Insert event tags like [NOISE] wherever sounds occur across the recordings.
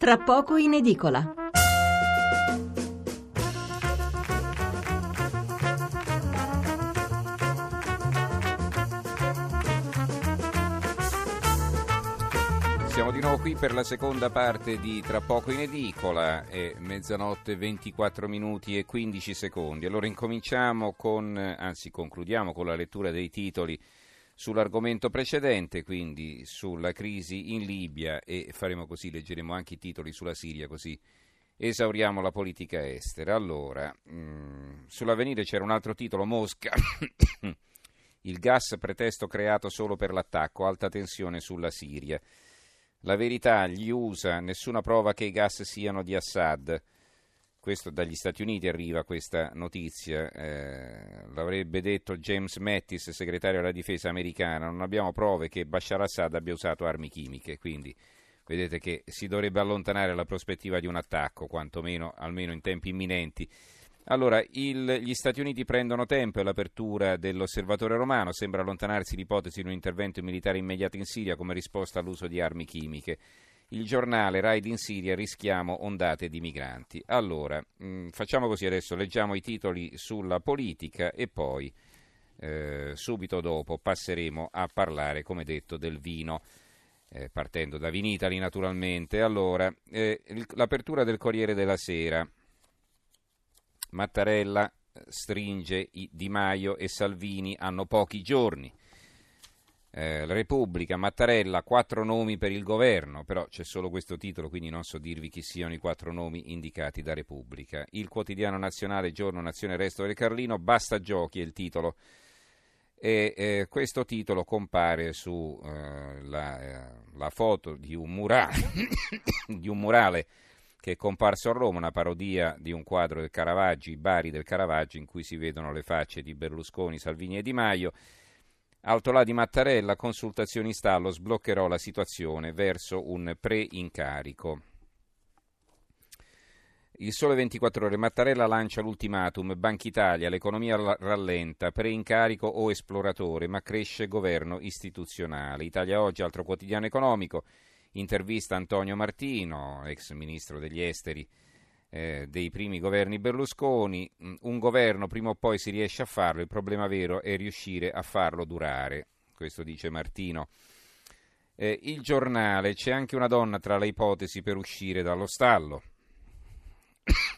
tra poco in edicola. Siamo di nuovo qui per la seconda parte di Tra poco in edicola, è mezzanotte 24 minuti e 15 secondi. Allora incominciamo con, anzi concludiamo con la lettura dei titoli sull'argomento precedente, quindi sulla crisi in Libia e faremo così, leggeremo anche i titoli sulla Siria, così esauriamo la politica estera. Allora, mh, mm, sull'avvenire c'era un altro titolo, Mosca, [COUGHS] il gas pretesto creato solo per l'attacco, alta tensione sulla Siria. La verità, gli USA, nessuna prova che i gas siano di Assad. Questo dagli Stati Uniti arriva questa notizia, eh, l'avrebbe detto James Mattis, segretario della difesa americana, non abbiamo prove che Bashar Assad abbia usato armi chimiche, quindi vedete che si dovrebbe allontanare la prospettiva di un attacco, quantomeno almeno in tempi imminenti. Allora, il, gli Stati Uniti prendono tempo e l'apertura dell'osservatore romano sembra allontanarsi l'ipotesi di un intervento militare immediato in Siria come risposta all'uso di armi chimiche. Il giornale Raid in Siria rischiamo ondate di migranti. Allora, mh, mm, facciamo così adesso, leggiamo i titoli sulla politica e poi eh, subito dopo passeremo a parlare, come detto, del vino. Eh, partendo da Vinitali naturalmente. Allora, eh, l'apertura del Corriere della Sera. Mattarella eh, stringe Di Maio e Salvini hanno pochi giorni. Eh, Repubblica, Mattarella, quattro nomi per il governo, però c'è solo questo titolo, quindi non so dirvi chi siano i quattro nomi indicati da Repubblica. Il quotidiano nazionale, giorno Nazione Resto del Carlino, basta giochi è il titolo. E eh, questo titolo compare sulla eh, la foto di un murale, [COUGHS] di un murale che è comparso a Roma, una parodia di un quadro del Caravaggi, Bari del Caravaggi, in cui si vedono le facce di Berlusconi, Salvini e Di Maio. Altolà di Mattarella, consultazioni stallo, sbloccherò la situazione verso un pre-incarico. Il sole 24 ore, Mattarella lancia l'ultimatum, Banca Italia, l'economia rallenta, pre-incarico o esploratore, ma cresce governo istituzionale. Italia Oggi, altro quotidiano economico, intervista Antonio Martino, ex ministro degli esteri eh, dei primi governi Berlusconi, mm, un governo prima o poi si riesce a farlo, il problema vero è riuscire a farlo durare, questo dice Martino. Eh, il giornale, c'è anche una donna tra le ipotesi per uscire dallo stallo. [COUGHS]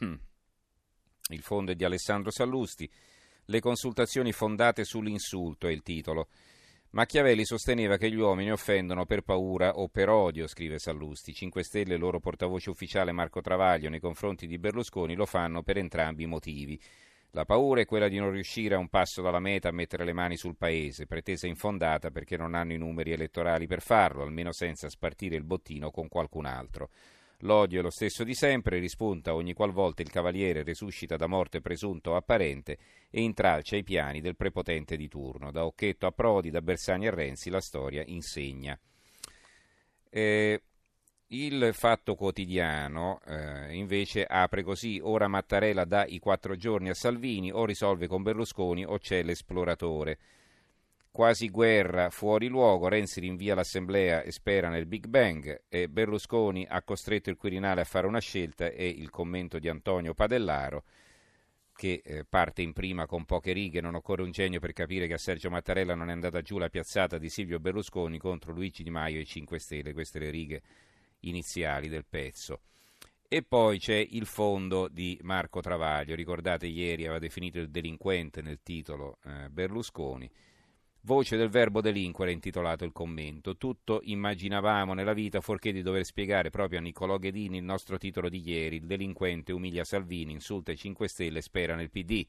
il fondo è di Alessandro Sallusti, le consultazioni fondate sull'insulto è il titolo. Machiavelli sosteneva che gli uomini offendono per paura o per odio, scrive Sallusti. 5 Stelle, loro portavoce ufficiale Marco Travaglio, nei confronti di Berlusconi lo fanno per entrambi i motivi. La paura è quella di non riuscire a un passo dalla meta a mettere le mani sul paese, pretesa infondata perché non hanno i numeri elettorali per farlo, almeno senza spartire il bottino con qualcun altro. L'odio è lo stesso di sempre, rispunta ogni qualvolta il cavaliere resuscita da morte presunta o apparente e intralcia i piani del prepotente di turno. Da Occhetto a Prodi, da Bersani a Renzi, la storia insegna. Eh, il fatto quotidiano eh, invece apre così, ora Mattarella dà i quattro giorni a Salvini, o risolve con Berlusconi o c'è l'esploratore. Quasi guerra fuori luogo, Renzi rinvia l'assemblea e spera nel Big Bang e Berlusconi ha costretto il Quirinale a fare una scelta e il commento di Antonio Padellaro che eh, parte in prima con poche righe, non occorre un genio per capire che a Sergio Mattarella non è andata giù la piazzata di Silvio Berlusconi contro Luigi Di Maio e 5 Stelle, queste le righe iniziali del pezzo. E poi c'è il fondo di Marco Travaglio, ricordate ieri aveva definito il delinquente nel titolo eh, Berlusconi, Voce del verbo delinquere intitolato il commento. Tutto immaginavamo nella vita, fuorché di dover spiegare proprio a Niccolò Ghedini il nostro titolo di ieri. Il delinquente umilia Salvini, insulta i 5 Stelle spera nel PD.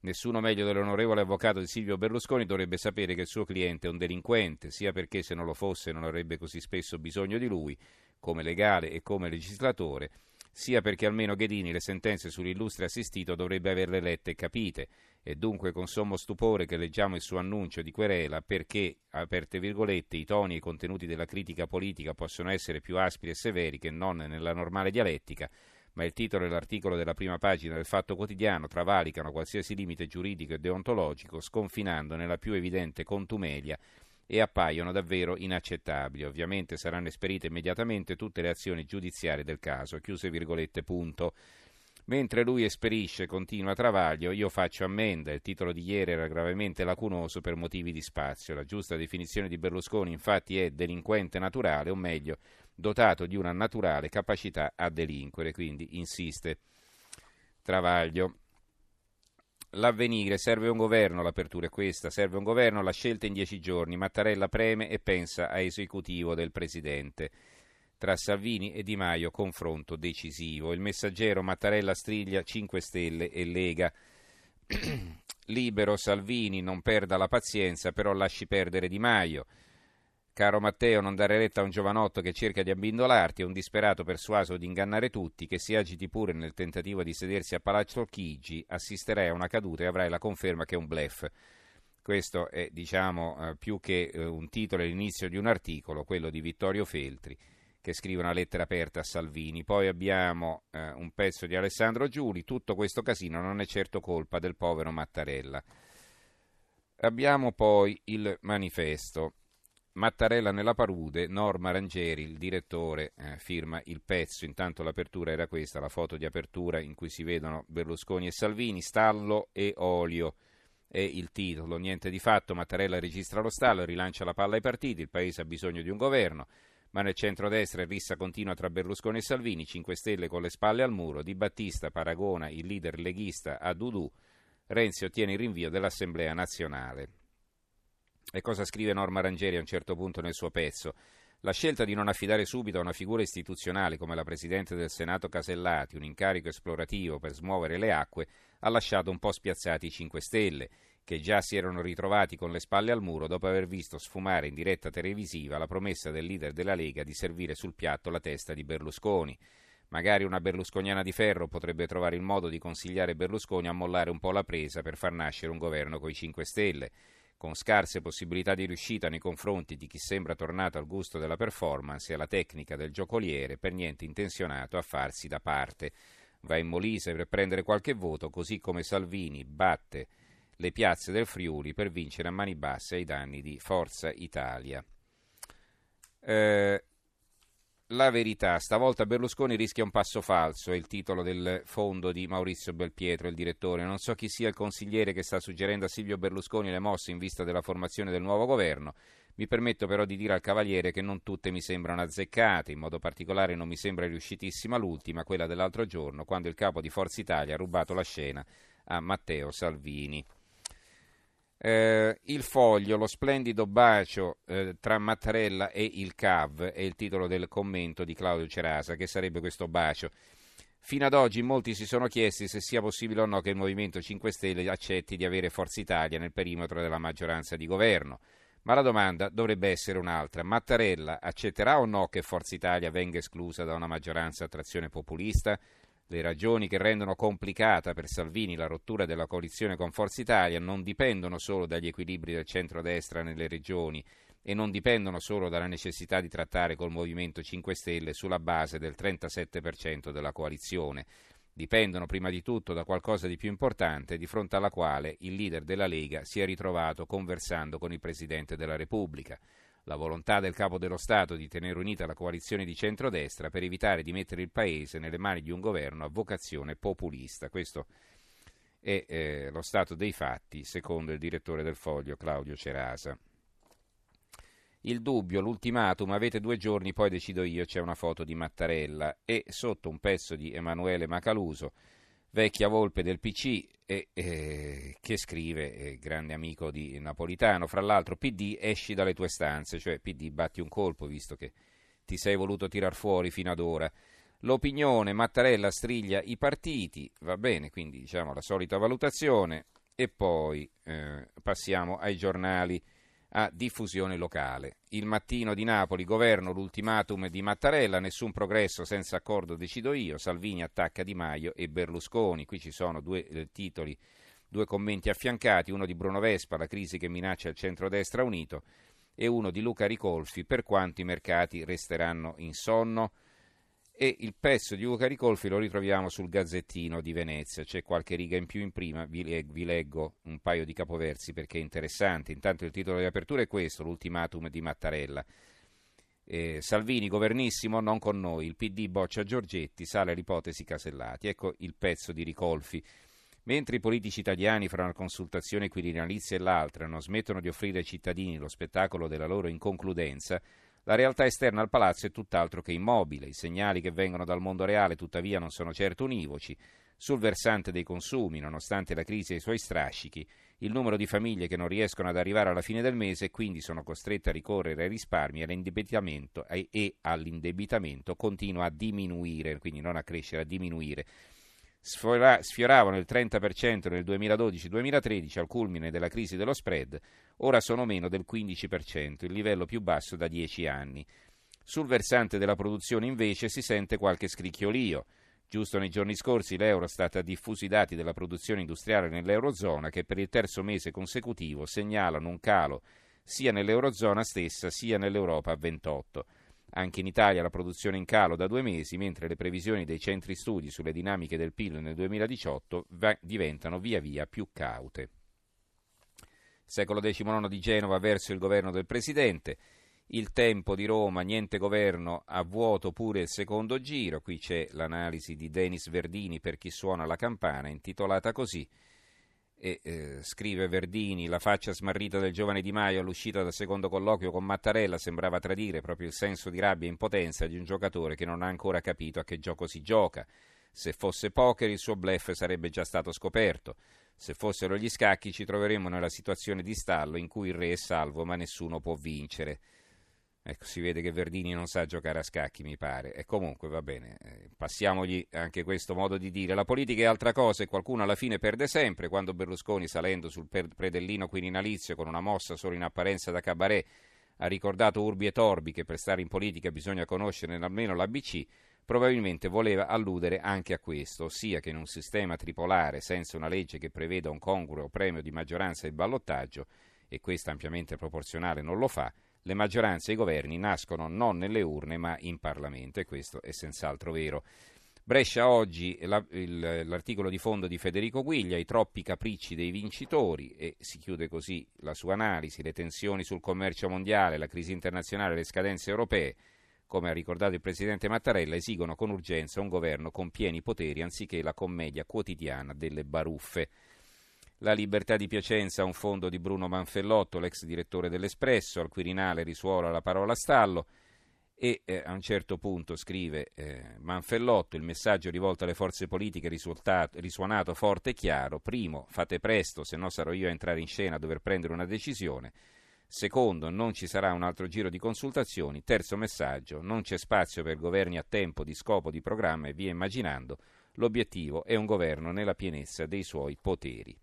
Nessuno meglio dell'onorevole avvocato di Silvio Berlusconi dovrebbe sapere che il suo cliente è un delinquente, sia perché se non lo fosse non avrebbe così spesso bisogno di lui, come legale e come legislatore, sia perché almeno Ghedini le sentenze sull'illustre assistito dovrebbe averle lette e capite, e dunque con sommo stupore che leggiamo il suo annuncio di querela perché, aperte virgolette, i toni e i contenuti della critica politica possono essere più aspri e severi che non nella normale dialettica, ma il titolo e l'articolo della prima pagina del Fatto Quotidiano travalicano qualsiasi limite giuridico e deontologico, sconfinando nella più evidente contumelia e appaiono davvero inaccettabili. Ovviamente saranno esperite immediatamente tutte le azioni giudiziarie del caso. Chiuse virgolette, punto. Mentre lui esperisce, continua Travaglio, io faccio ammenda. Il titolo di ieri era gravemente lacunoso per motivi di spazio. La giusta definizione di Berlusconi, infatti, è delinquente naturale, o meglio, dotato di una naturale capacità a delinquere. Quindi insiste Travaglio. L'avvenire, serve un governo, l'apertura è questa, serve un governo, la scelta in dieci giorni, Mattarella preme e pensa a esecutivo del Presidente. Tra Salvini e Di Maio confronto decisivo. Il messaggero Mattarella striglia 5 Stelle e Lega. [CLEARS THROAT] Libero Salvini, non perda la pazienza, però lasci perdere Di Maio. Caro Matteo, non dare retta a un giovanotto che cerca di abbindolarti, a un disperato persuaso di ingannare tutti, che si agiti pure nel tentativo di sedersi a Palazzo Chigi, assisterai a una caduta e avrai la conferma che è un blef. Questo è, diciamo, eh, più che eh, un titolo all'inizio di un articolo, quello di Vittorio Feltri che scrive una lettera aperta a Salvini. Poi abbiamo eh, un pezzo di Alessandro Giuli. Tutto questo casino non è certo colpa del povero Mattarella. Abbiamo poi il manifesto. Mattarella nella parude, Norma Rangieri, il direttore, eh, firma il pezzo. Intanto l'apertura era questa, la foto di apertura in cui si vedono Berlusconi e Salvini, stallo e olio. È il titolo, niente di fatto. Mattarella registra lo stallo, rilancia la palla ai partiti. Il paese ha bisogno di un governo ma nel centrodestra è rissa continua tra Berlusconi e Salvini, 5 Stelle con le spalle al muro, Di Battista paragona il leader leghista a Dudu, Renzi ottiene il rinvio dell'Assemblea nazionale. E cosa scrive Norma Rangieri a un certo punto nel suo pezzo? La scelta di non affidare subito a una figura istituzionale come la Presidente del Senato Casellati un incarico esplorativo per smuovere le acque ha lasciato un po' spiazzati i 5 Stelle che già si erano ritrovati con le spalle al muro dopo aver visto sfumare in diretta televisiva la promessa del leader della Lega di servire sul piatto la testa di Berlusconi. Magari una berlusconiana di ferro potrebbe trovare il modo di consigliare Berlusconi a mollare un po' la presa per far nascere un governo coi 5 Stelle, con scarse possibilità di riuscita nei confronti di chi sembra tornato al gusto della performance e alla tecnica del giocoliere, per niente intenzionato a farsi da parte. Va in Molise per prendere qualche voto, così come Salvini batte le piazze del Friuli per vincere a mani basse ai danni di Forza Italia. Eh, la verità, stavolta Berlusconi rischia un passo falso, è il titolo del fondo di Maurizio Belpietro, il direttore. Non so chi sia il consigliere che sta suggerendo a Silvio Berlusconi le mosse in vista della formazione del nuovo governo. Mi permetto però di dire al Cavaliere che non tutte mi sembrano azzeccate, in modo particolare non mi sembra riuscitissima l'ultima, quella dell'altro giorno, quando il capo di Forza Italia ha rubato la scena a Matteo Salvini. Eh, il foglio, lo splendido bacio eh, tra Mattarella e il CAV è il titolo del commento di Claudio Cerasa. Che sarebbe questo bacio? Fino ad oggi molti si sono chiesti se sia possibile o no che il Movimento 5 Stelle accetti di avere Forza Italia nel perimetro della maggioranza di governo. Ma la domanda dovrebbe essere un'altra. Mattarella accetterà o no che Forza Italia venga esclusa da una maggioranza a trazione populista? Le ragioni che rendono complicata per Salvini la rottura della coalizione con Forza Italia non dipendono solo dagli equilibri del centro-destra nelle regioni e non dipendono solo dalla necessità di trattare col Movimento 5 Stelle sulla base del 37% della coalizione. Dipendono prima di tutto da qualcosa di più importante di fronte alla quale il leader della Lega si è ritrovato conversando con il Presidente della Repubblica la volontà del Capo dello Stato di tenere unita la coalizione di centrodestra per evitare di mettere il Paese nelle mani di un governo a vocazione populista. Questo è eh, lo stato dei fatti, secondo il direttore del Foglio Claudio Cerasa. Il dubbio, l'ultimatum, avete due giorni, poi decido io, c'è una foto di Mattarella e sotto un pezzo di Emanuele Macaluso vecchia volpe del PC e, eh, che scrive, eh, grande amico di Napolitano, fra l'altro PD esci dalle tue stanze, cioè PD batti un colpo visto che ti sei voluto tirar fuori fino ad ora. L'opinione, Mattarella striglia i partiti, va bene, quindi diciamo la solita valutazione e poi eh, passiamo ai giornali a diffusione locale. Il mattino di Napoli, governo l'ultimatum di Mattarella, nessun progresso senza accordo decido io, Salvini attacca Di Maio e Berlusconi. Qui ci sono due eh, titoli, due commenti affiancati, uno di Bruno Vespa, la crisi che minaccia il centrodestra unito, e uno di Luca Ricolfi, per quanto i mercati resteranno in sonno. E il pezzo di Ugo Caricolfi lo ritroviamo sul Gazzettino di Venezia, c'è qualche riga in più in prima, vi, vi leggo un paio di capoversi perché è interessante. Intanto il titolo di apertura è questo, l'ultimatum di Mattarella. Eh, Salvini governissimo non con noi, il PD boccia Giorgetti, sale l'ipotesi Casellati. Ecco il pezzo di Ricolfi. Mentre i politici italiani fra una consultazione quirinalizia e l'altra non smettono di offrire ai cittadini lo spettacolo della loro inconcludenza, la realtà esterna al palazzo è tutt'altro che immobile, i segnali che vengono dal mondo reale tuttavia non sono certo univoci. Sul versante dei consumi, nonostante la crisi e i suoi strascichi, il numero di famiglie che non riescono ad arrivare alla fine del mese e quindi sono costrette a ricorrere ai risparmi e all'indebitamento continua a diminuire, quindi non a crescere, a diminuire sfioravano il 30% nel 2012-2013 al culmine della crisi dello spread, ora sono meno del 15%, il livello più basso da 10 anni. Sul versante della produzione invece si sente qualche scricchiolio. Giusto nei giorni scorsi l'Eurostat ha diffuso i dati della produzione industriale nell'Eurozona che per il terzo mese consecutivo segnalano un calo sia nell'Eurozona stessa sia nell'Europa a 28. Anche in Italia la produzione in calo da due mesi, mentre le previsioni dei centri studi sulle dinamiche del PIL nel 2018 va- diventano via via più caute. Secolo XIX di Genova verso il governo del Presidente. Il tempo di Roma, niente governo, a vuoto pure il secondo giro. Qui c'è l'analisi di Denis Verdini per chi suona la campana, intitolata così. E, eh, scrive Verdini, la faccia smarrita del giovane Di Maio all'uscita dal secondo colloquio con Mattarella sembrava tradire proprio il senso di rabbia e impotenza di un giocatore che non ha ancora capito a che gioco si gioca. Se fosse poker il suo blef sarebbe già stato scoperto. Se fossero gli scacchi ci troveremmo nella situazione di stallo in cui il re è salvo ma nessuno può vincere. Ecco, si vede che Verdini non sa giocare a scacchi, mi pare. E comunque va bene, eh, passiamogli anche questo modo di dire. La politica è altra cosa e qualcuno alla fine perde sempre. Quando Berlusconi, salendo sul predellino quirinalizio con una mossa solo in apparenza da cabaret, ha ricordato Urbi e Torbi che per stare in politica bisogna conoscere almeno l'ABC, probabilmente voleva alludere anche a questo, ossia che in un sistema tripolare senza una legge che preveda un congruo premio di maggioranza e ballottaggio, e questa ampiamente proporzionale non lo fa, le maggioranze e i governi nascono non nelle urne ma in Parlamento e questo è senz'altro vero. Brescia oggi la, il, l'articolo di fondo di Federico Guiglia, i troppi capricci dei vincitori e si chiude così la sua analisi, le tensioni sul commercio mondiale, la crisi internazionale, le scadenze europee, come ha ricordato il Presidente Mattarella, esigono con urgenza un governo con pieni poteri anziché la commedia quotidiana delle baruffe. La libertà di Piacenza, un fondo di Bruno Manfellotto, l'ex direttore dell'Espresso, al Quirinale risuola la parola stallo e eh, a un certo punto scrive eh, Manfellotto, il messaggio rivolto alle forze politiche risuonato forte e chiaro, primo, fate presto, se no sarò io a entrare in scena a dover prendere una decisione, secondo, non ci sarà un altro giro di consultazioni, terzo messaggio, non c'è spazio per governi a tempo, di scopo, di programma e via immaginando, l'obiettivo è un governo nella pienezza dei suoi poteri.